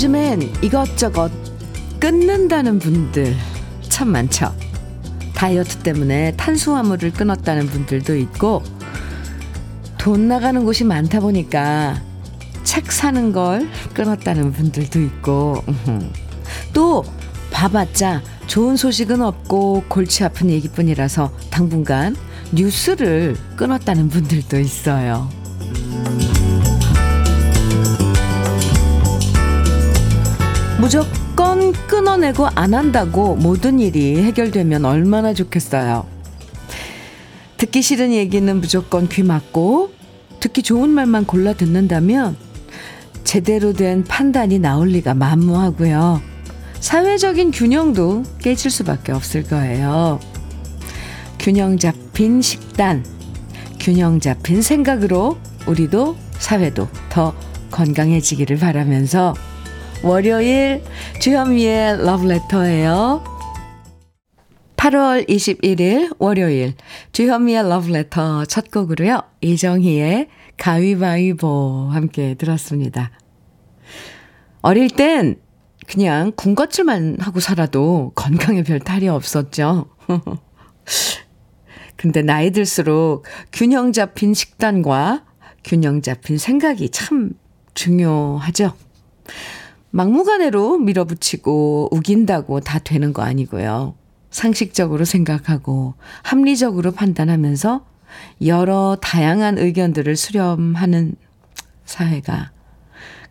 요즘엔 이것저것 끊는다는 분들 참 많죠. 다이어트 때문에 탄수화물을 끊었다는 분들도 있고, 돈 나가는 곳이 많다 보니까 책 사는 걸 끊었다는 분들도 있고, 또 봐봤자 좋은 소식은 없고 골치 아픈 얘기뿐이라서 당분간 뉴스를 끊었다는 분들도 있어요. 무조건 끊어내고 안 한다고 모든 일이 해결되면 얼마나 좋겠어요. 듣기 싫은 얘기는 무조건 귀 막고 듣기 좋은 말만 골라 듣는다면 제대로 된 판단이 나올 리가 만무하고요. 사회적인 균형도 깨질 수밖에 없을 거예요. 균형 잡힌 식단, 균형 잡힌 생각으로 우리도 사회도 더 건강해지기를 바라면서 월요일 주현미의 러브레터예요. 8월 21일 월요일 주현미의 러브레터 첫 곡으로요. 이정희의 가위바위보 함께 들었습니다. 어릴 땐 그냥 군것질만 하고 살아도 건강에 별 탈이 없었죠. 근데 나이 들수록 균형 잡힌 식단과 균형 잡힌 생각이 참 중요하죠. 막무가내로 밀어붙이고 우긴다고 다 되는 거 아니고요. 상식적으로 생각하고 합리적으로 판단하면서 여러 다양한 의견들을 수렴하는 사회가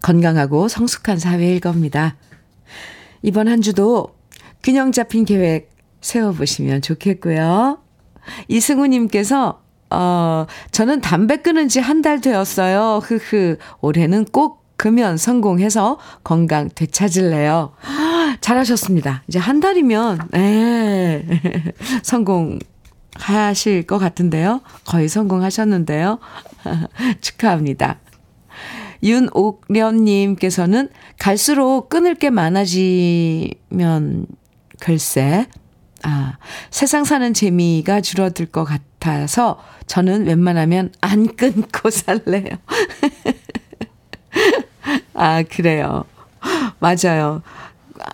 건강하고 성숙한 사회일 겁니다. 이번 한 주도 균형 잡힌 계획 세워보시면 좋겠고요. 이승우님께서, 어, 저는 담배 끊은 지 한 달 되었어요. 흐흐. 올해는 꼭 금연 성공해서 건강 되찾을래요. 잘하셨습니다. 이제 한 달이면, 에 성공 하실 것 같은데요. 거의 성공하셨는데요. 축하합니다. 윤옥련님께서는 갈수록 끊을 게 많아지면 글쎄, 아, 세상 사는 재미가 줄어들 것 같아서 저는 웬만하면 안 끊고 살래요. 아, 그래요. 맞아요.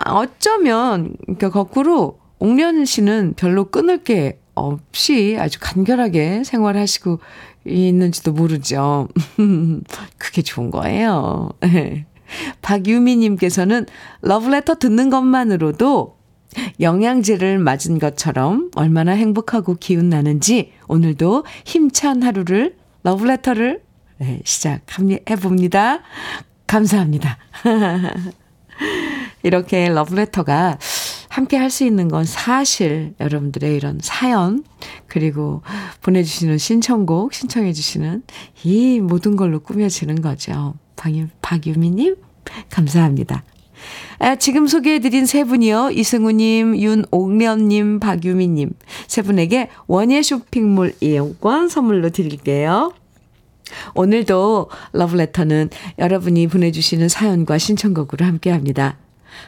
어쩌면, 그러니까 거꾸로 옥련 씨는 별로 끊을 게 없이 아주 간결하게 생활하시고 있는지도 모르죠. 그게 좋은 거예요. 박유미님께서는 러브레터 듣는 것만으로도 영양제를 맞은 것처럼 얼마나 행복하고 기운 나는지 오늘도 힘찬 하루를 러브레터를 네, 시작해 봅니다. 감사합니다. 이렇게 러브레터가 함께 할 수 있는 건 사실 여러분들의 이런 사연 그리고 보내주시는 신청곡 신청해 주시는 이 모든 걸로 꾸며지는 거죠. 박유, 박유미님 감사합니다. 아, 지금 소개해드린 세 분이요. 이승우님, 윤옥련님, 박유미님 세 분에게 원예 쇼핑몰 이용권 선물로 드릴게요. 오늘도 러브레터는 여러분이 보내주시는 사연과 신청곡으로 함께 합니다.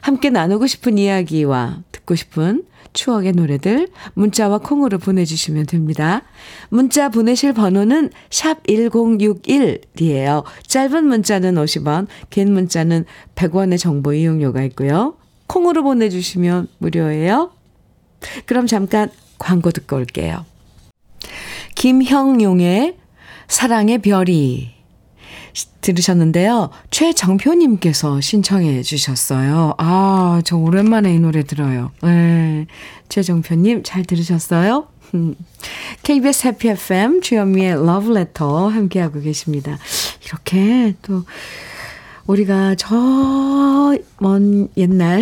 함께 나누고 싶은 이야기와 듣고 싶은 추억의 노래들 문자와 콩으로 보내주시면 됩니다. 문자 보내실 번호는 샵 1061이에요. 짧은 문자는 50원, 긴 문자는 100원의 정보 이용료가 있고요. 콩으로 보내주시면 무료예요. 그럼 잠깐 광고 듣고 올게요. 김형용의 사랑의 별이 들으셨는데요. 최정표님께서 신청해 주셨어요. 아, 저 오랜만에 이 노래 들어요. 네. 최정표님 잘 들으셨어요? KBS 해피 FM 주현미의 러브레터 함께하고 계십니다. 이렇게 또 우리가 저 먼 옛날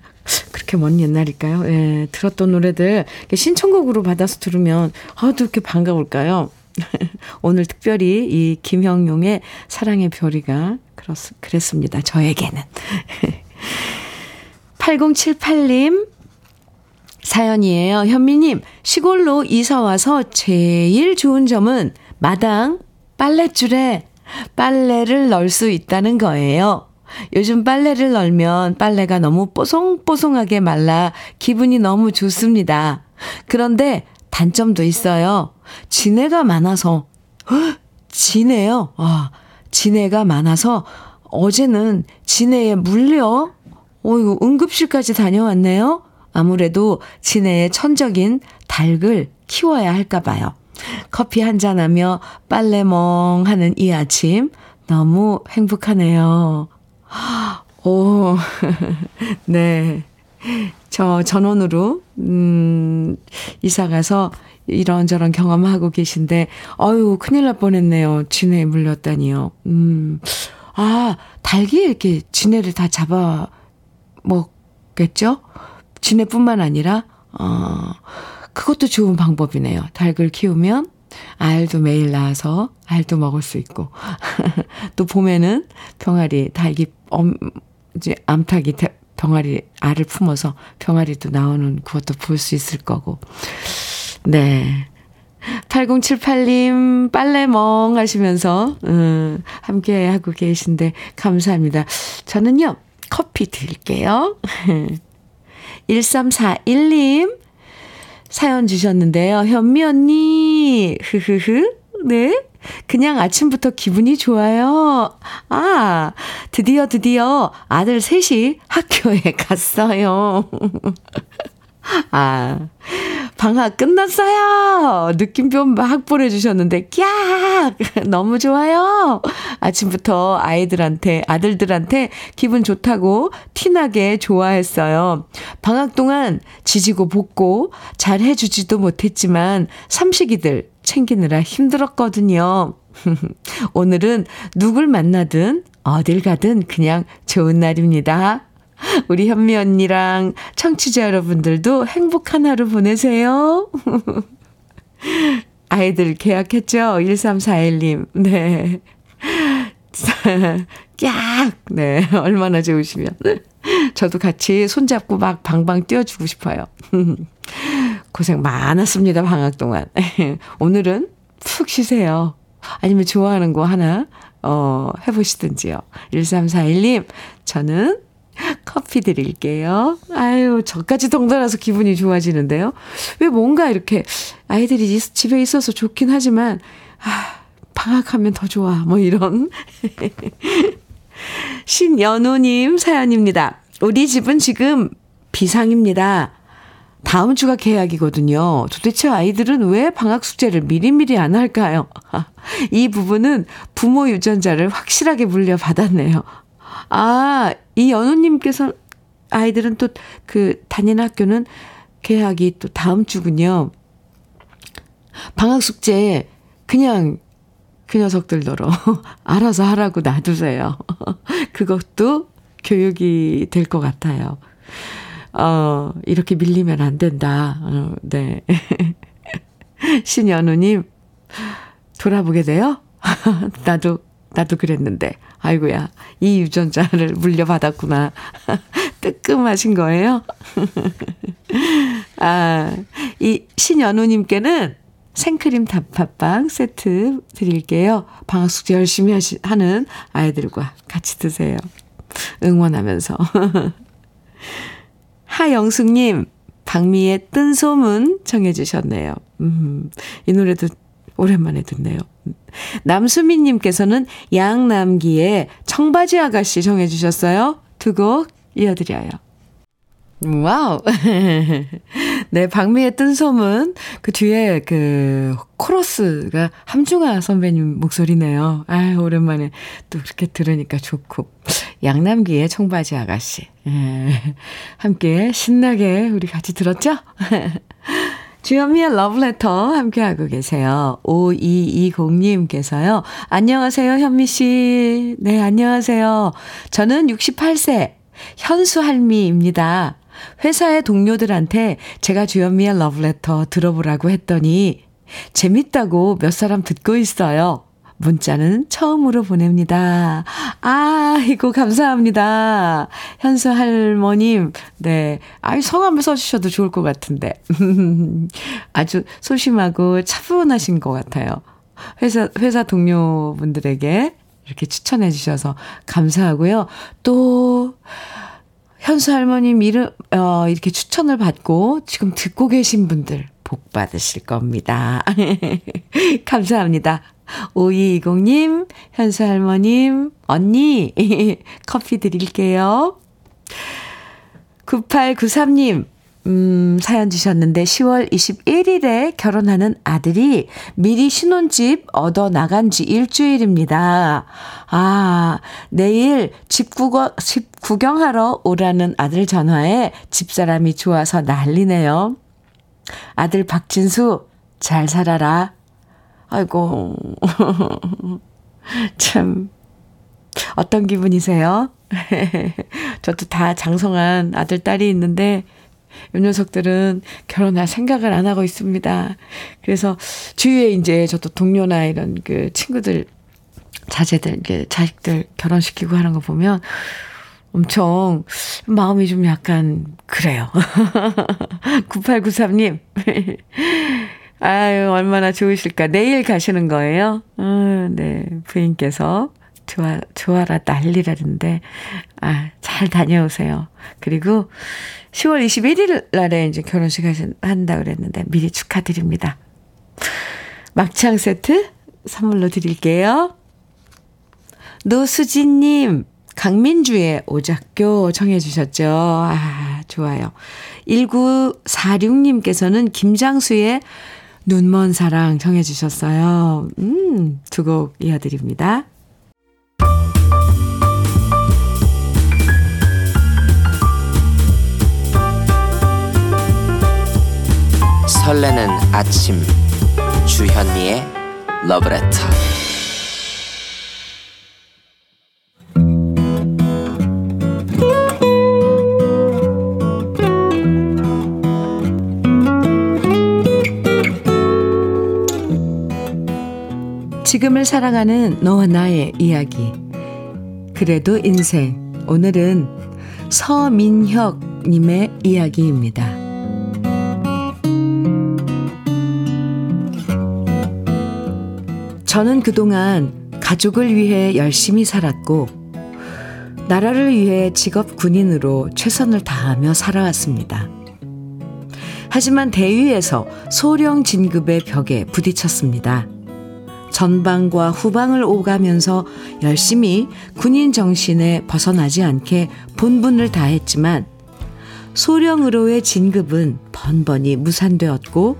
그렇게 먼 옛날일까요? 예, 들었던 노래들 신청곡으로 받아서 들으면 아또 이렇게 반가울까요? 오늘 특별히 이 김형용의 사랑의 별이가 그렇, 그랬습니다. 저에게는. 8078님 사연이에요. 현미님, 시골로 이사 와서 제일 좋은 점은 마당 빨랫줄에 빨래를 넣을 수 있다는 거예요. 요즘 빨래를 널면 빨래가 너무 뽀송뽀송하게 말라 기분이 너무 좋습니다. 그런데 단점도 있어요. 진해가 많아서, 진해요. 아, 진해가 많아서, 어제는 진해에 물려? 어이구, 응급실까지 다녀왔네요? 아무래도 진해의 천적인 닭을 키워야 할까 봐요. 커피 한 잔 하며 빨래멍 하는 이 아침 너무 행복하네요. 오, 네. 저 전원으로, 음, 이사 가서 이런저런 경험하고 계신데, 어유 큰일 날 뻔했네요. 진해에 물렸다니요. 음, 아, 닭이 이렇게 진해를 다 잡아 먹겠죠? 진해뿐만 아니라, 어, 그것도 좋은 방법이네요. 닭을 키우면 알도 매일 나와서 알도 먹을 수 있고. 또 봄에는 병아리, 닭이, 엄, 이제 암탉이 병아리, 알을 품어서 병아리도 나오는 그것도 볼 수 있을 거고. 네. 8078님, 빨래멍 하시면서, 음, 함께 하고 계신데, 감사합니다. 저는요, 커피 드릴게요. 1341님, 사연 주셨는데요. 현미 언니, 흐흐흐, 네. 그냥 아침부터 기분이 좋아요. 아, 드디어 드디어 아들 셋이 학교에 갔어요. 아, 방학 끝났어요! 느낌표 막 보내주셨는데, 꺄! 너무 좋아요! 아침부터 아이들한테, 아들들한테 기분 좋다고 티나게 좋아했어요. 방학 동안 지지고 볶고 잘 해주지도 못했지만, 삼식이들 챙기느라 힘들었거든요. 오늘은 누굴 만나든 어딜 가든 그냥 좋은 날입니다. 우리 현미 언니랑 청취자 여러분들도 행복한 하루 보내세요. 아이들 계약했죠? 1341님. 네. 깍! 네. 얼마나 좋으시면. 저도 같이 손잡고 막 방방 뛰어주고 싶어요. 고생 많았습니다, 방학 동안. 오늘은 푹 쉬세요. 아니면 좋아하는 거 하나, 어, 해보시든지요. 1341님, 저는 커피 드릴게요. 아유, 저까지 덩달아서 기분이 좋아지는데요. 왜 뭔가 이렇게 아이들이 집에 있어서 좋긴 하지만, 아, 방학하면 더 좋아. 뭐 이런. 신연우님 사연입니다. 우리 집은 지금 비상입니다. 다음 주가 계약이거든요. 도대체 아이들은 왜 방학 숙제를 미리미리 안 할까요? 이 부분은 부모 유전자를 확실하게 물려받았네요. 아, 이 연우님께서 아이들은 또 그 다니는 학교는 개학이 또 다음 주군요. 방학 숙제 그냥 그 녀석들더러 알아서 하라고 놔두세요. 그것도 교육이 될 것 같아요. 어, 이렇게 밀리면 안 된다. 어, 네. 신연우님, 돌아보게 돼요? 나도, 나도 그랬는데. 아이고야, 이 유전자를 물려받았구나. 뜨끔하신 거예요? 아, 이 신연우님께는 생크림 단팥빵 세트 드릴게요. 방학 숙제 열심히 하시, 하는 아이들과 같이 드세요. 응원하면서. 하영숙님, 박미의 뜬 소문 청해주셨네요. 음, 이 노래도 오랜만에 듣네요. 남수민님께서는 양남기의 청바지 아가씨 정해주셨어요. 두 곡 이어드려요. 와우. 네, 박미의 뜬 소문. 그 뒤에 그 코러스가 함중아 선배님 목소리네요. 아 오랜만에 또 그렇게 들으니까 좋고. 양남기의 청바지 아가씨. 예. 함께 신나게 우리 같이 들었죠? 주현미의 러브레터 함께하고 계세요. 5220님께서요. 안녕하세요, 현미씨. 네, 안녕하세요. 저는 68세 현수할미입니다. 회사의 동료들한테 제가 주현미의 러브레터 들어보라고 했더니 재밌다고 몇 사람 듣고 있어요. 문자는 처음으로 보냅니다. 아, 이고 감사합니다. 현수 할머님, 네. 아이, 성함을 써주셔도 좋을 것 같은데. 아주 소심하고 차분하신 것 같아요. 회사, 회사 동료분들에게 이렇게 추천해 주셔서 감사하고요. 또, 현수 할머님 이름, 어, 이렇게 추천을 받고 지금 듣고 계신 분들 복 받으실 겁니다. 감사합니다. 5220님, 현수 할머님, 언니, 커피 드릴게요. 9893님, 음, 사연 주셨는데 10월 21일에 결혼하는 아들이 미리 신혼집 얻어 나간 지 일주일입니다. 아, 내일 집, 구거, 집 구경하러 오라는 아들 전화에 집사람이 좋아서 난리네요. 아들 박진수, 잘 살아라. 아이고, 참, 어떤 기분이세요? 저도 다 장성한 아들, 딸이 있는데, 요 녀석들은 결혼할 생각을 안 하고 있습니다. 그래서 주위에 이제 저도 동료나 이런 그 친구들, 자제들, 자식들 결혼시키고 하는 거 보면 엄청 마음이 좀 약간 그래요. 9893님. 아유, 얼마나 좋으실까. 내일 가시는 거예요? 음, 네. 부인께서 좋아, 좋아라 난리라는데, 아, 잘 다녀오세요. 그리고 10월 21일 날에 이제 결혼식 한다 그랬는데, 미리 축하드립니다. 막창 세트 선물로 드릴게요. 노수진님, 강민주의 오작교 청해주셨죠. 아, 좋아요. 1946님께서는 김장수의 눈먼 사랑 청해주셨어요. 음, 두 곡 이어드립니다. 설레는 아침. 주현미의 러브레터. 지금을 사랑하는 너와 나의 이야기. 그래도 인생 오늘은 서민혁 님의 이야기입니다. 저는 그동안 가족을 위해 열심히 살았고, 나라를 위해 직업 군인으로 최선을 다하며 살아왔습니다. 하지만 대위에서 소령 진급의 벽에 부딪혔습니다. 전방과 후방을 오가면서 열심히 군인 정신에 벗어나지 않게 본분을 다했지만 소령으로의 진급은 번번이 무산되었고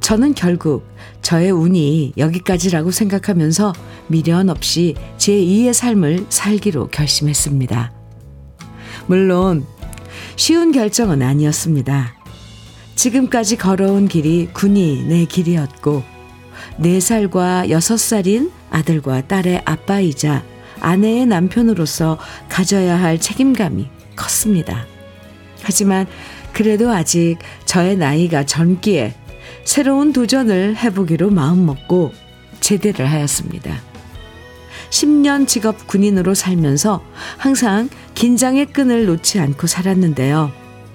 저는 결국 저의 운이 여기까지라고 생각하면서 미련 없이 제 2의 삶을 살기로 결심했습니다. 물론 쉬운 결정은 아니었습니다. 지금까지 걸어온 길이 군이 내 길이었고 4살과 6살인 아들과 딸의 아빠이자 아내의 남편으로서 가져야 할 책임감이 컸습니다. 하지만 그래도 아직 저의 나이가 젊기에 새로운 도전을 해보기로 마음먹고 제대를 하였습니다. 10년 직업 군인으로 살면서 항상 긴장의 끈을 놓지 않고 살았는데요.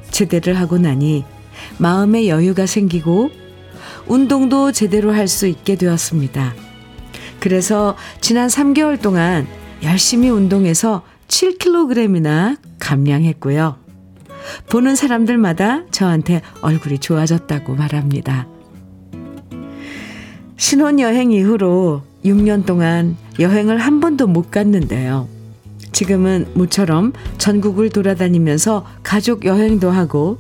제대를 하고 나니 마음의 여유가 생기고 운동도 제대로 할 수 있게 되었습니다. 그래서 지난 3개월 동안 열심히 운동해서 7kg이나 감량했고요. 보는 사람들마다 저한테 얼굴이 좋아졌다고 말합니다. 신혼여행 이후로 6년 동안 여행을 한 번도 못 갔는데요. 지금은 모처럼 전국을 돌아다니면서 가족 여행도 하고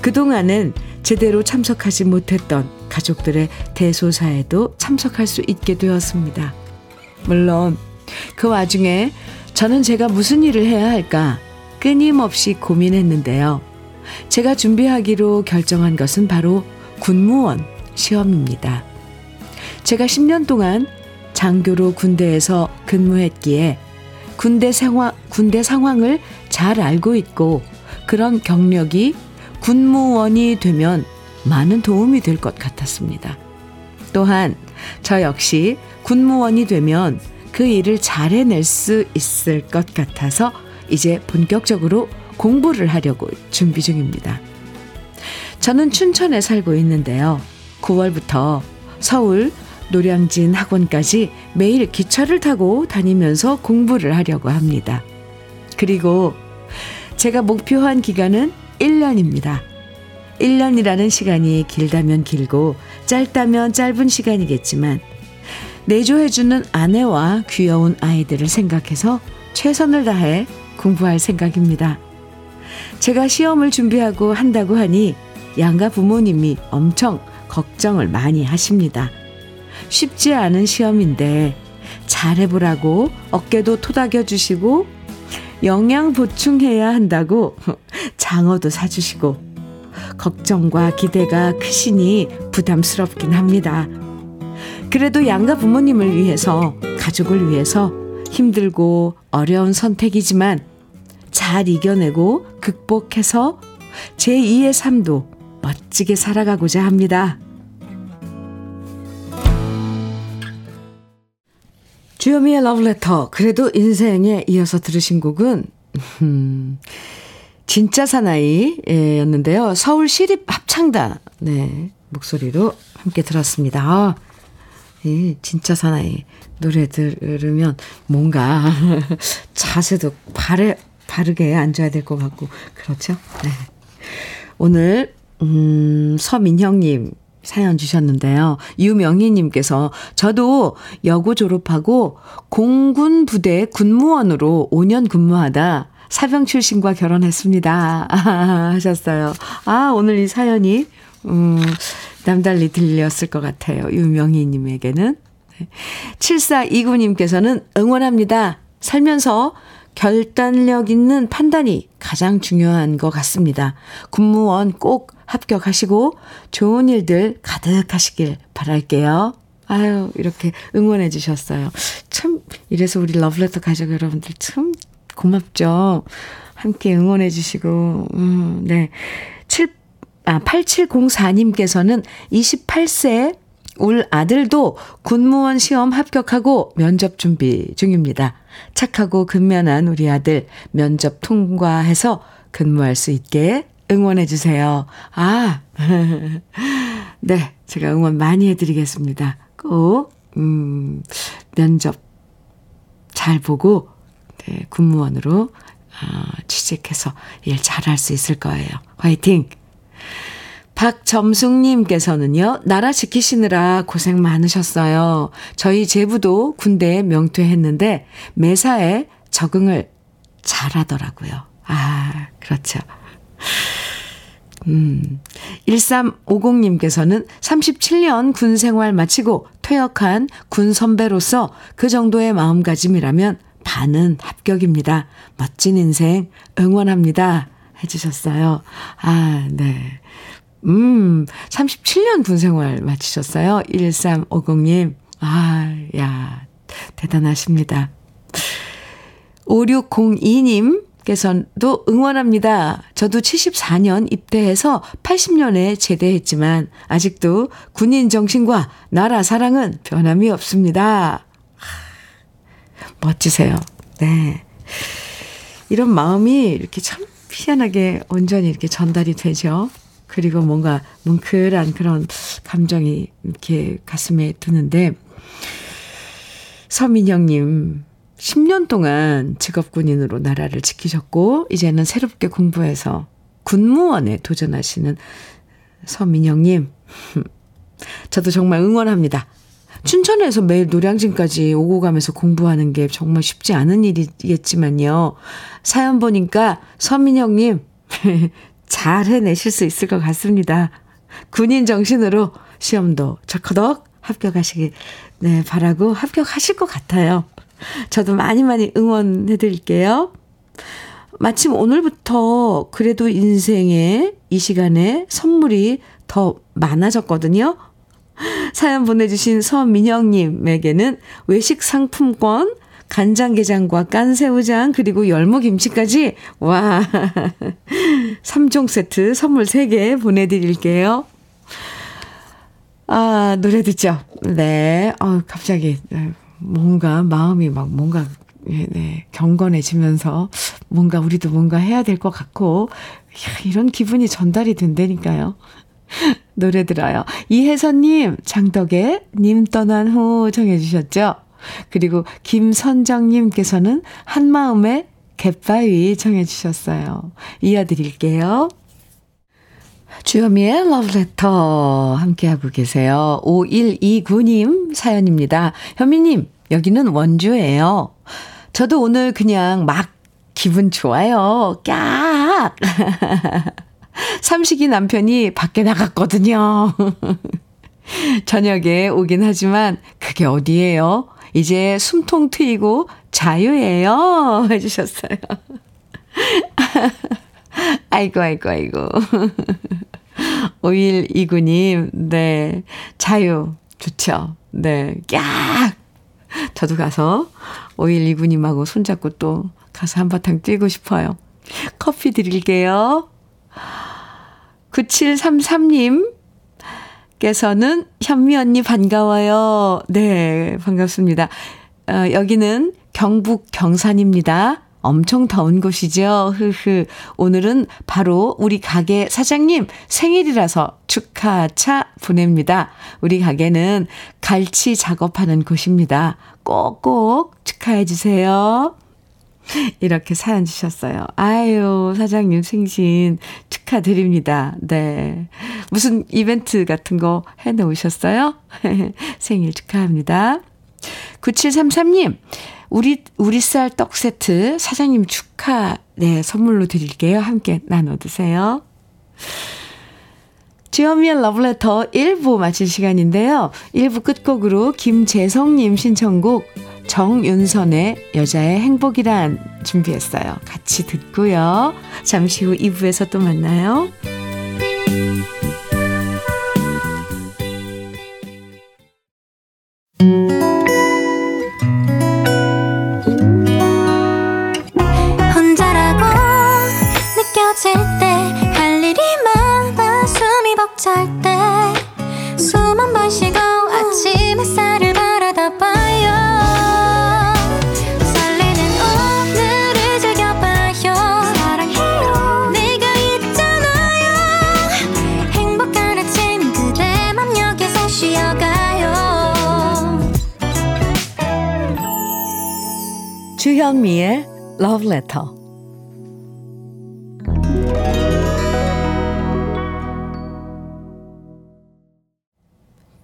그동안은 제대로 참석하지 못했던 가족들의 대소사에도 참석할 수 있게 되었습니다. 물론 그 와중에 저는 제가 무슨 일을 해야 할까 끊임없이 고민했는데요. 제가 준비하기로 결정한 것은 바로 군무원 시험입니다. 제가 10년 동안 장교로 군대에서 근무했기에 군대 상황, 군대 상황을 잘 알고 있고 그런 경력이 군무원이 되면 많은 도움이 될 것 같았습니다. 또한 저 역시 군무원이 되면 그 일을 잘 해낼 수 있을 것 같아서 이제 본격적으로 공부를 하려고 준비 중입니다. 저는 춘천에 살고 있는데요. 9월부터 서울 노량진 학원까지 매일 기차를 타고 다니면서 공부를 하려고 합니다. 그리고 제가 목표한 기간은 1년입니다. 1년이라는 시간이 길다면 길고 짧다면 짧은 시간이겠지만 내조해주는 아내와 귀여운 아이들을 생각해서 최선을 다해 공부할 생각입니다. 제가 시험을 준비하고 한다고 하니 양가 부모님이 엄청 걱정을 많이 하십니다. 쉽지 않은 시험인데 잘해보라고 어깨도 토닥여 주시고 영양 보충해야 한다고 장어도 사주시고 걱정과 기대가 크시니 부담스럽긴 합니다. 그래도 양가 부모님을 위해서, 가족을 위해서 힘들고 어려운 선택이지만 잘 이겨내고 극복해서 제2의 삶도 멋지게 살아가고자 합니다. 주여미의 러브레터. 그래도 인생에 이어서 들으신 곡은, 음, 진짜 사나이였는데요. 서울 시립 합창단, 네, 목소리로 함께 들었습니다. 아, 이 진짜 사나이 노래 들으면 뭔가 자세도 바래, 바르게 앉아야 될 것 같고, 그렇죠? 네. 오늘, 음, 서민형님 사연 주셨는데요. 유명희님께서 저도 여고 졸업하고 공군 부대 군무원으로 5년 근무하다 사병 출신과 결혼했습니다. 아, 하셨어요. 아, 오늘 이 사연이, 음, 남달리 들렸을 것 같아요. 유명희님에게는. 7429님께서는 응원합니다. 살면서 결단력 있는 판단이 가장 중요한 것 같습니다. 군무원 꼭 합격하시고 좋은 일들 가득하시길 바랄게요. 아유, 이렇게 응원해 주셨어요. 참, 이래서 우리 러브레터 가족 여러분들 참 고맙죠. 함께 응원해 주시고, 음, 네. 7, 아, 8704님께서는 28세 울 아들도 군무원 시험 합격하고 면접 준비 중입니다. 착하고 근면한 우리 아들 면접 통과해서 근무할 수 있게 응원해 주세요. 아, 네. 제가 응원 많이 해드리겠습니다. 꼭, 음, 면접 잘 보고 네, 군무원으로 어, 취직해서 일 잘할 수 있을 거예요. 화이팅! 박점숙님께서는요, 나라 지키시느라 고생 많으셨어요. 저희 제부도 군대에 명퇴했는데 매사에 적응을 잘 하더라고요. 아, 그렇죠. 음, 1350님께서는 37년 군 생활 마치고 퇴역한 군 선배로서 그 정도의 마음가짐이라면 반은 합격입니다. 멋진 인생 응원합니다. 해주셨어요. 아, 네. 음, 37년 군 생활 마치셨어요. 1350님. 아, 야, 대단하십니다. 5602님, 께서도 응원합니다. 저도 74년 입대해서 80년에 제대했지만 아직도 군인 정신과 나라 사랑은 변함이 없습니다. 멋지세요. 네. 이런 마음이 이렇게 참 희한하게 온전히 이렇게 전달이 되죠. 그리고 뭔가 뭉클한 그런 감정이 이렇게 가슴에 드는데, 서민영님, 10년 동안 직업군인으로 나라를 지키셨고, 이제는 새롭게 공부해서 군무원에 도전하시는 서민영님, 저도 정말 응원합니다. 춘천에서 매일 노량진까지 오고 가면서 공부하는 게 정말 쉽지 않은 일이겠지만요. 사연 보니까 서민영님, 잘 해내실 수 있을 것 같습니다. 군인 정신으로 시험도 적커덕 합격하시길, 네, 바라고 합격하실 것 같아요. 저도 많이 많이 응원해 드릴게요. 마침 오늘부터 그래도 인생에 이 시간에 선물이 더 많아졌거든요. 사연 보내주신 서민영님에게는 외식 상품권, 간장게장과 깐새우장, 그리고 열무김치까지, 와, 3종 세트 선물 3개 보내드릴게요. 아, 노래 듣죠? 네. 어, 갑자기, 뭔가 마음이 막 뭔가, 예, 네, 경건해지면서 뭔가 우리도 뭔가 해야 될 것 같고, 이런 기분이 전달이 된다니까요. 노래 들어요. 이혜선님, 장덕의 님 떠난 후 정해주셨죠? 그리고 김선정님께서는 한마음의 갯바위 정해주셨어요. 이어드릴게요. 주현미의 러브레터 함께하고 계세요. 5129님 사연입니다. 현미님, 여기는 원주예요. 저도 오늘 그냥 막 기분 좋아요. 깍! 삼식이 남편이 밖에 나갔거든요. 저녁에 오긴 하지만 그게 어디예요? 이제 숨통 트이고 자유예요. 해주셨어요. 아이고, 아이고, 아이고. 5129님, 네. 자유. 좋죠. 네. 깍! 저도 가서 5129님하고 손잡고 또 가서 한바탕 뛰고 싶어요. 커피 드릴게요. 9733님, 께서는 현미 언니 반가워요. 네, 반갑습니다. 어, 여기는 경북 경산입니다. 엄청 더운 곳이죠. 흐흐. 오늘은 바로 우리 가게 사장님 생일이라서 축하차 보냅니다. 우리 가게는 갈치 작업하는 곳입니다. 꼭꼭 축하해 주세요. 이렇게 사연 주셨어요. 아유, 사장님 생신 축하드립니다. 네. 무슨 이벤트 같은 거 해 놓으셨어요? 생일 축하합니다. 9733님, 우리, 우리 쌀 떡 세트 사장님 축하, 네, 선물로 드릴게요. 함께 나눠 드세요. 주현미의 러브레터 1부 마칠 시간인데요. 1부 끝곡으로 김재성님 신청곡 정윤선의 여자의 행복이란 준비했어요. 같이 듣고요. 잠시 후 2부에서 또 만나요. Letter.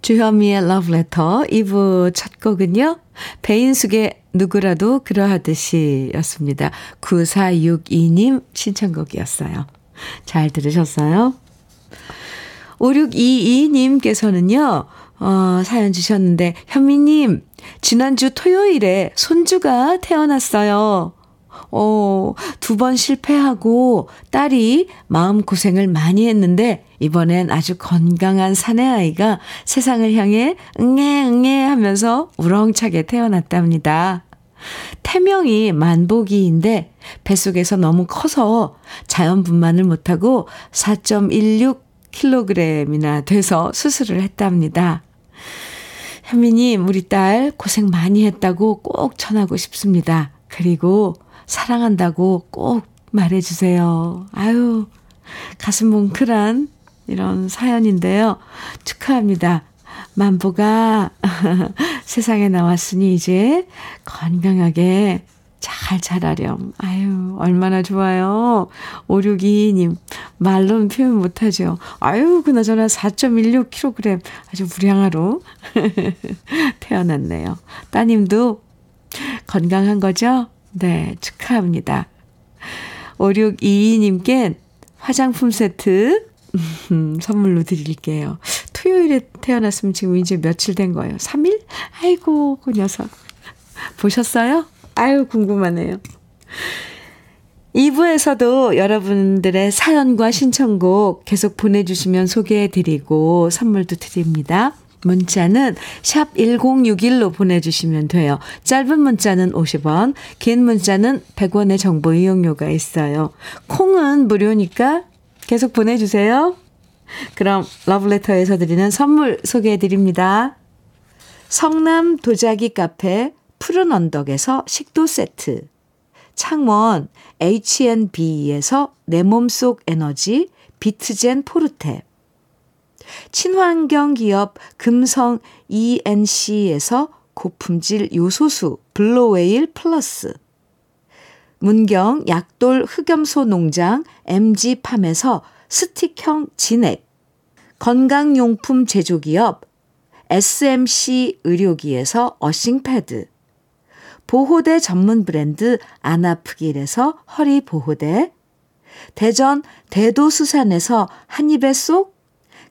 주현미의 Letter 2부 첫 곡은요. 배인숙의 누구라도 그러하듯이 였습니다. 9462님 신청곡이었어요. 잘 들으셨어요? 5622님께서는요, 어, 사연 주셨는데, 현미님, 지난주 토요일에 손주가 태어났어요. 어, 두 번 실패하고 딸이 마음고생을 많이 했는데 이번엔 아주 건강한 사내아이가 세상을 향해 응애 응애 하면서 우렁차게 태어났답니다. 태명이 만복이인데 뱃속에서 너무 커서 자연분만을 못하고 4.16kg이나 돼서 수술을 했답니다. 현미님, 우리 딸 고생 많이 했다고 꼭 전하고 싶습니다. 그리고 사랑한다고 꼭 말해주세요. 아유, 가슴 뭉클한 이런 사연인데요. 축하합니다. 만보가 세상에 나왔으니 이제 건강하게 잘 자라렴. 아유, 얼마나 좋아요. 5622님, 말로는 표현 못하죠. 아유, 그나저나 4.16kg 아주 무량하로 태어났네요. 따님도 건강한 거죠? 네, 축하합니다. 5622님께 화장품 세트 선물로 드릴게요. 토요일에 태어났으면 지금 이제 며칠 된 거예요? 3일? 아이고, 그 녀석. 보셨어요? 아유, 궁금하네요. 2부에서도 여러분들의 사연과 신청곡 계속 보내주시면 소개해드리고 선물도 드립니다. 문자는 샵 1061로 보내주시면 돼요. 짧은 문자는 50원, 긴 문자는 100원의 정보 이용료가 있어요. 콩은 무료니까 계속 보내주세요. 그럼 러브레터에서 드리는 선물 소개해드립니다. 성남 도자기 카페 푸른 언덕에서 식도 세트, 창원 H&B에서 내 몸속 에너지 비트젠 포르테, 친환경 기업 금성 ENC에서 고품질 요소수 블로웨일 플러스, 문경 약돌 흑염소 농장 MG팜에서 스틱형 진액, 건강용품 제조기업 SMC 의료기에서 어싱패드, 보호대 전문 브랜드 안아프길에서 허리 보호대, 대전 대도수산에서 한입에 쏙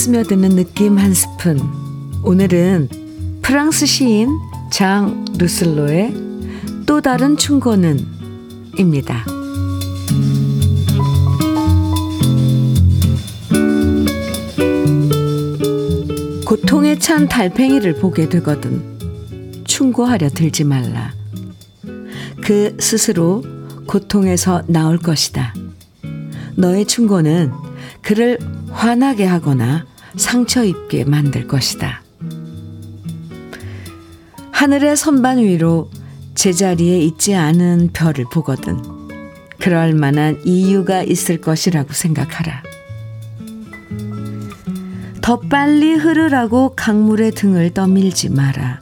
스며드는 느낌 한 스푼. 오늘은 프랑스 시인 장 루슬로의 또 다른 충고는 입니다. 고통에 찬 달팽이를 보게 되거든 충고하려 들지 말라. 그 스스로 고통에서 나올 것이다. 너의 충고는 그를 화나게 하거나 상처 입게 만들 것이다. 하늘의 선반 위로 제자리에 있지 않은 별을 보거든 그럴 만한 이유가 있을 것이라고 생각하라. 더 빨리 흐르라고 강물의 등을 떠밀지 마라.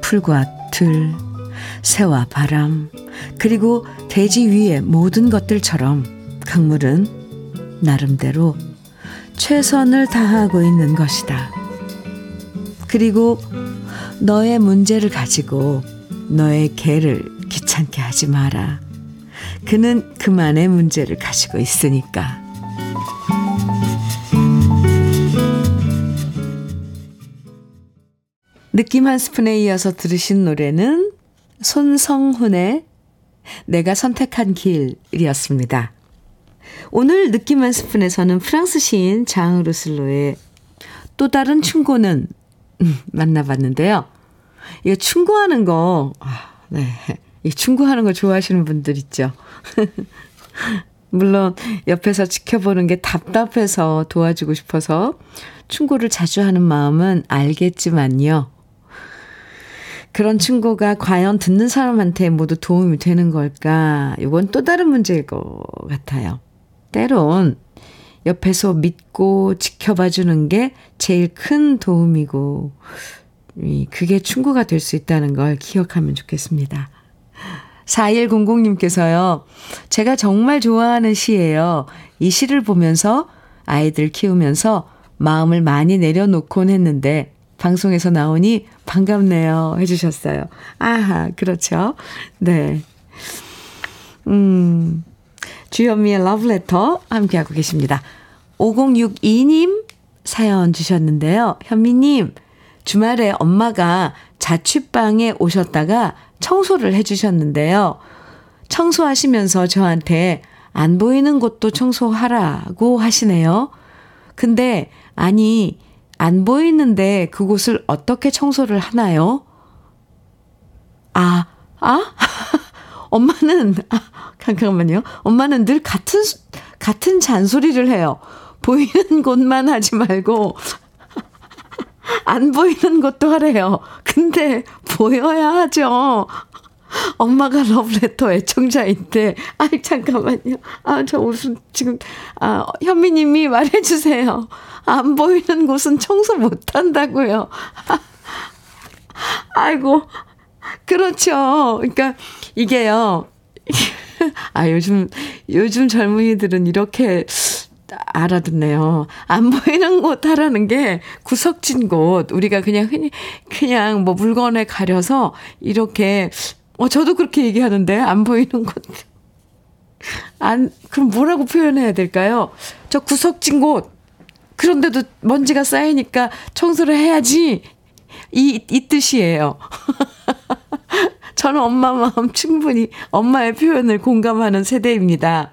풀과 들, 새와 바람, 그리고 대지 위의 모든 것들처럼 강물은 나름대로 최선을 다하고 있는 것이다. 그리고 너의 문제를 가지고 너의 개를 귀찮게 하지 마라. 그는 그만의 문제를 가지고 있으니까. 느낌 한 스푼에 이어서 들으신 노래는 손성훈의 내가 선택한 길이었습니다. 오늘 느낌 한 스푼에서는 프랑스 시인 장 루슬로의 또 다른 충고는 만나봤는데요. 이거 충고하는 거, 아, 네. 이 충고하는 거 좋아하시는 분들 있죠. 물론 옆에서 지켜보는 게 답답해서 도와주고 싶어서 충고를 자주 하는 마음은 알겠지만요. 그런 충고가 과연 듣는 사람한테 모두 도움이 되는 걸까? 이건 또 다른 문제일 것 같아요. 때론 옆에서 믿고 지켜봐 주는 게 제일 큰 도움이고, 그게 충고가 될 수 있다는 걸 기억하면 좋겠습니다. 4100님께서요, 제가 정말 좋아하는 시예요. 이 시를 보면서 아이들 키우면서 마음을 많이 내려놓곤 했는데, 방송에서 나오니 반갑네요. 해주셨어요. 아하, 그렇죠. 네. 음, 주현미의 러브레터 함께하고 계십니다. 5062님 사연 주셨는데요. 현미님, 주말에 엄마가 자취방에 오셨다가 청소를 해주셨는데요. 청소하시면서 저한테 안 보이는 곳도 청소하라고 하시네요. 근데, 아니, 안 보이는데 그곳을 어떻게 청소를 하나요? 아, 아? 엄마는, 아, 잠깐만요. 엄마는 늘 같은, 같은 잔소리를 해요. 보이는 곳만 하지 말고, 안 보이는 것도 하래요. 근데, 보여야 하죠. 엄마가 러브레터 애청자인데, 아이, 잠깐만요. 아, 저 무슨, 지금, 아, 현미님이 말해주세요. 안 보이는 곳은 청소 못 한다고요. 아이고, 그렇죠. 그러니까, 이게요. 아, 요즘, 요즘 젊은이들은 이렇게 알아듣네요. 안 보이는 곳 하라는 게 구석진 곳. 우리가 그냥 흔히, 그냥 뭐 물건에 가려서 이렇게 어, 저도 그렇게 얘기하는데, 안 보이는 곳. 안, 그럼 뭐라고 표현해야 될까요? 저 구석진 곳. 그런데도 먼지가 쌓이니까 청소를 해야지. 이, 이 뜻이에요. 저는 엄마 마음 충분히 엄마의 표현을 공감하는 세대입니다.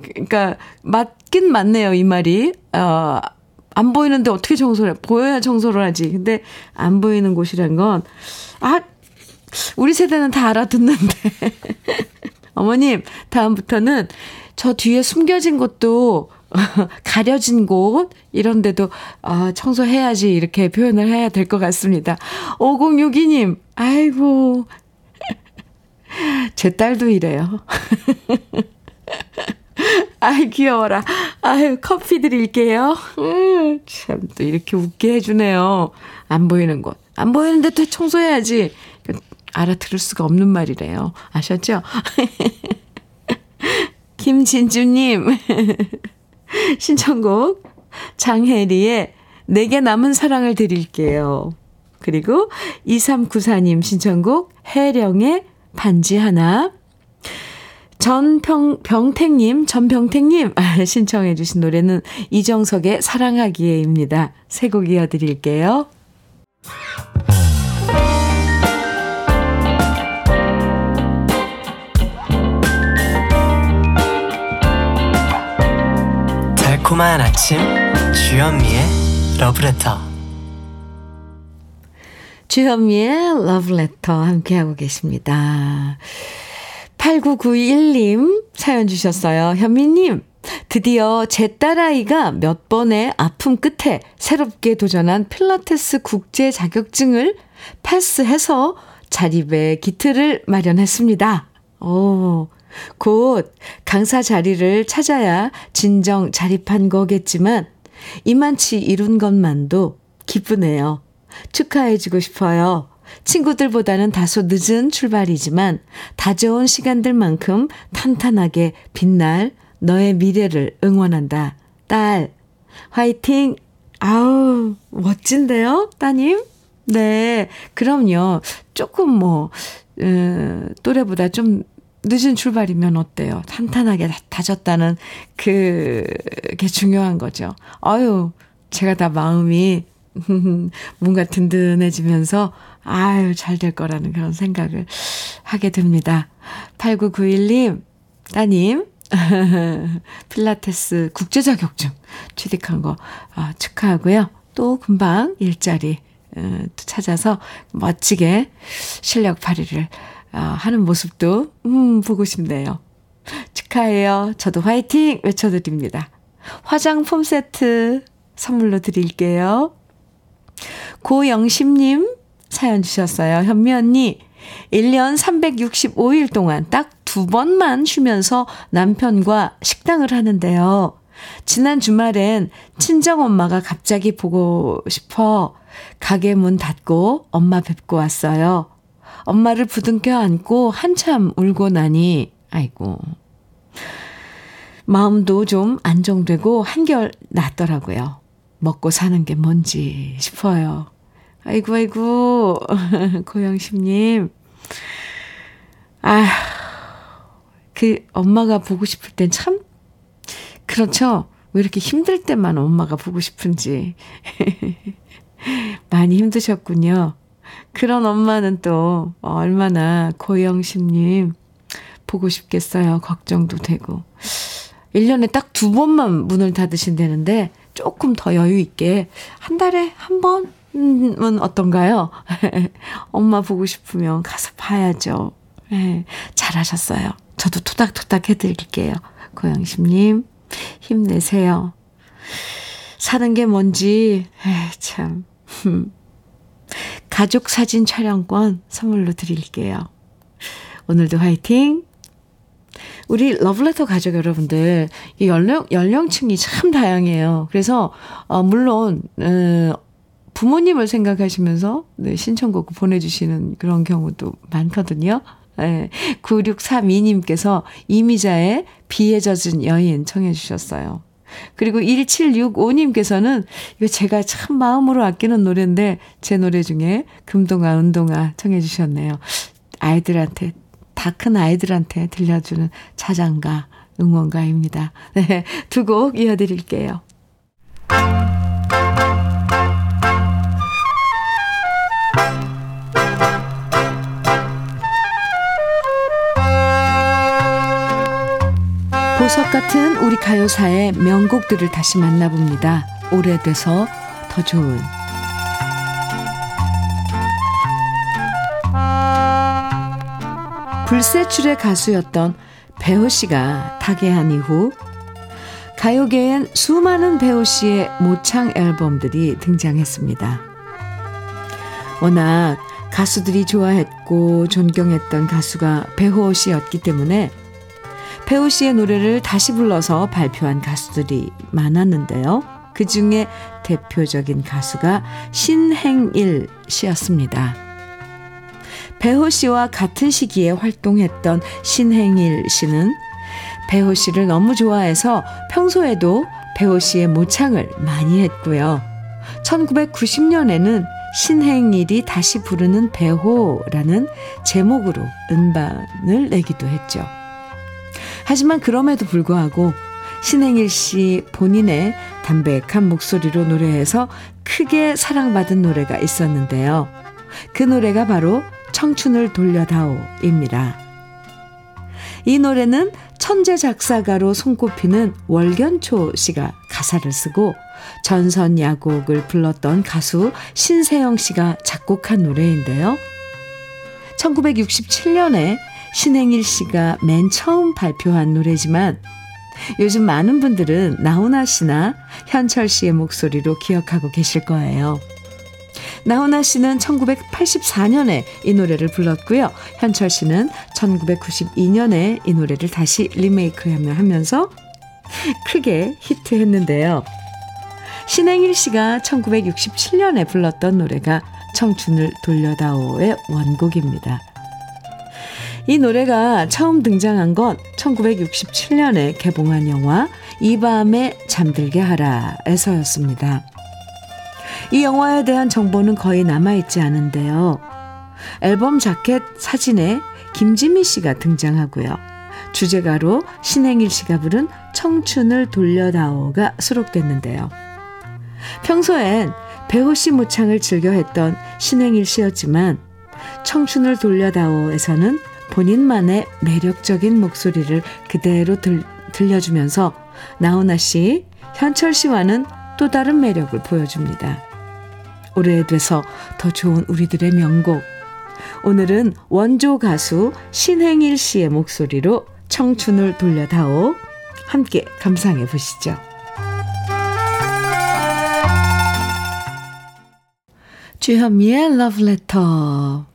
그러니까, 맞긴 맞네요, 이 말이. 어, 안 보이는데 어떻게 청소를 해? 보여야 청소를 하지. 근데 안 보이는 곳이란 건, 아, 우리 세대는 다 알아듣는데. 어머님, 다음부터는 저 뒤에 숨겨진 곳도 가려진 곳 이런 데도 어, 청소해야지 이렇게 표현을 해야 될 것 같습니다. 5062님, 아이고. 제 딸도 이래요. 아이, 귀여워라. 아유, 커피 드릴게요. 음, 참, 또 이렇게 웃게 해주네요. 안 보이는 곳. 안 보이는데 또 청소해야지. 알아들을 수가 없는 말이래요. 아셨죠? 김진주님, 신청곡 장혜리의 내게 남은 사랑을 드릴게요. 그리고 2394님 신청곡 해령의 반지 하나. 전평, 병택님, 전병택님, 아, 신청해주신 노래는 이정석의 사랑하기에입니다. 새곡 이어드릴게요. 달콤한 아침 주현미의 러브레터 주현미의 러브레터 함께하고 계십니다. 8991님 사연 주셨어요. 현미님 드디어 제 딸아이가 몇 번의 아픔 끝에 새롭게 도전한 필라테스 국제 자격증을 패스해서 자립의 기틀을 마련했습니다. 오, 곧 강사 자리를 찾아야 진정 자립한 거겠지만 이만치 이룬 것만도 기쁘네요. 축하해주고 싶어요. 친구들보다는 다소 늦은 출발이지만 다져온 시간들만큼 탄탄하게 빛날 너의 미래를 응원한다. 딸, 화이팅! 아우, 멋진데요? 따님? 네, 그럼요. 조금 뭐, 음, 또래보다 좀 늦은 출발이면 어때요? 탄탄하게 다졌다는 그게 중요한 거죠. 아유, 제가 다 마음이 뭔가 든든해지면서 아유, 잘 될 거라는 그런 생각을 하게 됩니다. 8991님, 따님, 필라테스 국제 자격증 취득한 거 아, 축하하고요. 또 금방 일자리 어, 찾아서 멋지게 실력 발휘를 어, 하는 모습도 음, 보고 싶네요. 축하해요. 저도 화이팅 외쳐드립니다. 화장품 세트 선물로 드릴게요. 고영심님 사연 주셨어요. 현미 언니, 1년 365일 동안 딱 두 번만 쉬면서 남편과 식당을 하는데요. 지난 주말엔 친정 엄마가 갑자기 보고 싶어 가게 문 닫고 엄마 뵙고 왔어요. 엄마를 부둥켜 안고 한참 울고 나니, 아이고. 마음도 좀 안정되고 한결 낫더라고요. 먹고 사는 게 뭔지 싶어요. 아이고, 아이고, 고영심님. 아, 그 엄마가 보고 싶을 땐 참, 그렇죠. 왜 이렇게 힘들 때만 엄마가 보고 싶은지. 많이 힘드셨군요. 그런 엄마는 또 얼마나 고영심님 보고 싶겠어요. 걱정도 되고. 1년에 딱 두 번만 문을 닫으신다는데 조금 더 여유 있게 한 달에 한 번은 어떤가요? 엄마 보고 싶으면 가서 봐야죠. 네, 잘하셨어요. 저도 토닥토닥 해드릴게요. 고영심님, 힘내세요. 사는 게 뭔지, 에이, 참. 가족 사진 촬영권 선물로 드릴게요. 오늘도 화이팅! 우리 러블레터 가족 여러분들, 이 연령, 연령층이 참 다양해요. 그래서, 어, 물론, 어, 부모님을 생각하시면서 네, 신청곡 보내주시는 그런 경우도 많거든요. 네, 9632님께서 이미자의 비에 젖은 여인 청해 주셨어요. 그리고 1765님께서는 이거 제가 참 마음으로 아끼는 노래인데 제 노래 중에 금동아 은동아 청해 주셨네요. 아이들한테 다 큰 아이들한테 들려주는 자장가 응원가입니다. 네, 두 곡 이어드릴게요. 같은 우리 가요사의 명곡들을 다시 만나봅니다. 오래돼서 더 좋은 불세출의 가수였던 배우 씨가 타계한 이후 가요계엔 수많은 배우 씨의 모창 앨범들이 등장했습니다. 워낙 가수들이 좋아했고 존경했던 가수가 배호 씨였기 때문에 배우 씨의 노래를 다시 불러서 발표한 가수들이 많았는데요. 그 중에 대표적인 가수가 신행일 씨였습니다. 배호 씨와 같은 시기에 활동했던 신행일 씨는 배호 씨를 너무 좋아해서 평소에도 배호 씨의 모창을 많이 했고요. 1990년에는 신행일이 다시 부르는 배호라는 제목으로 음반을 내기도 했죠. 하지만 그럼에도 불구하고 신행일 씨 본인의 담백한 목소리로 노래해서 크게 사랑받은 노래가 있었는데요. 그 노래가 바로 청춘을 돌려다오입니다. 이 노래는 천재 작사가로 손꼽히는 월견초 씨가 가사를 쓰고 전선 야곡을 불렀던 가수 신세영 씨가 작곡한 노래인데요. 1967년에 신행일 씨가 맨 처음 발표한 노래지만 요즘 많은 분들은 나훈아 씨나 현철 씨의 목소리로 기억하고 계실 거예요. 나훈아 씨는 1984년에 이 노래를 불렀고요. 현철 씨는 1992년에 이 노래를 다시 리메이크하면서 크게 히트했는데요. 신행일 씨가 1967년에 불렀던 노래가 청춘을 돌려다오의 원곡입니다. 이 노래가 처음 등장한 건 1967년에 개봉한 영화 이 밤에 잠들게 하라에서였습니다. 이 영화에 대한 정보는 거의 남아있지 않은데요. 앨범 자켓 사진에 김지미 씨가 등장하고요. 주제가로 신행일 씨가 부른 청춘을 돌려다오가 수록됐는데요. 평소엔 배호 씨 모창을 즐겨 했던 신행일 씨였지만 청춘을 돌려다오에서는 본인만의 매력적인 목소리를 그대로 들, 들려주면서 나훈아 씨, 현철 씨와는 또 다른 매력을 보여줍니다. 오래돼서 더 좋은 우리들의 명곡. 오늘은 원조 가수 신행일 씨의 목소리로 청춘을 돌려다오. 함께 감상해 보시죠. 주현미의 러브레터.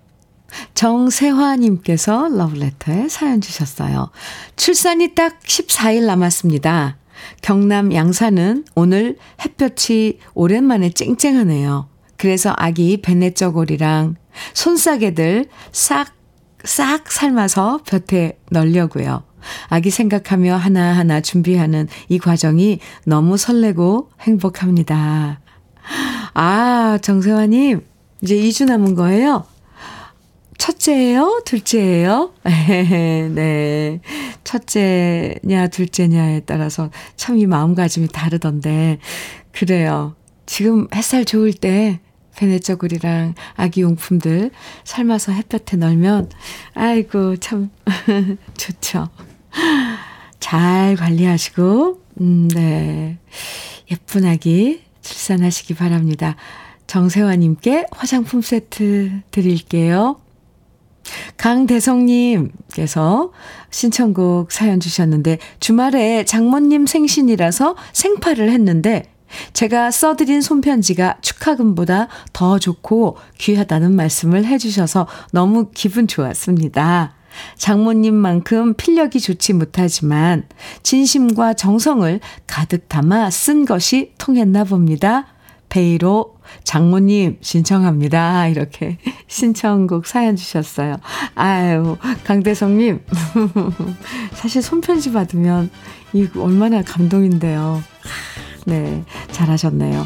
정세화님께서 러브레터에 사연 주셨어요. 출산이 딱 14일 남았습니다. 경남 양산은 오늘 햇볕이 오랜만에 쨍쨍하네요. 그래서 아기 베네쩌골이랑 손싸개들 싹, 싹 삶아서 볕에 널려고요. 아기 생각하며 하나하나 준비하는 이 과정이 너무 설레고 행복합니다. 아, 정세화님, 이제 2주 남은 거예요? 첫째예요? 둘째예요? 네. 첫째냐, 둘째냐에 따라서 참 이 마음가짐이 다르던데. 그래요. 지금 햇살 좋을 때 베네저굴이랑 아기 용품들 삶아서 햇볕에 널면, 아이고, 참, 좋죠. 잘 관리하시고, 음, 네. 예쁜 아기 출산하시기 바랍니다. 정세화님께 화장품 세트 드릴게요. 강대성님께서 신청곡 사연 주셨는데 주말에 장모님 생신이라서 생파를 했는데 제가 써드린 손편지가 축하금보다 더 좋고 귀하다는 말씀을 해주셔서 너무 기분 좋았습니다. 장모님만큼 필력이 좋지 못하지만 진심과 정성을 가득 담아 쓴 것이 통했나 봅니다. 베이로 장모님 신청합니다. 이렇게 신청곡 사연 주셨어요. 아유, 강대성님. 사실 손편지 받으면 이 얼마나 감동인데요. 네, 잘하셨네요.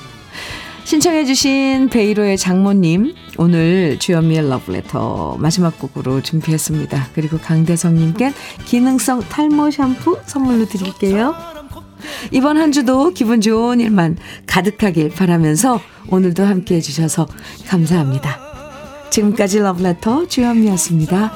신청해주신 베이로의 장모님, 오늘 주현미의 러브레터 마지막 곡으로 준비했습니다. 그리고 강대성님께 기능성 탈모 샴푸 선물로 드릴게요. 이번 한 주도 기분 좋은 일만 가득하길 바라면서 오늘도 함께 해주셔서 감사합니다. 지금까지 러브레터 주현미였습니다.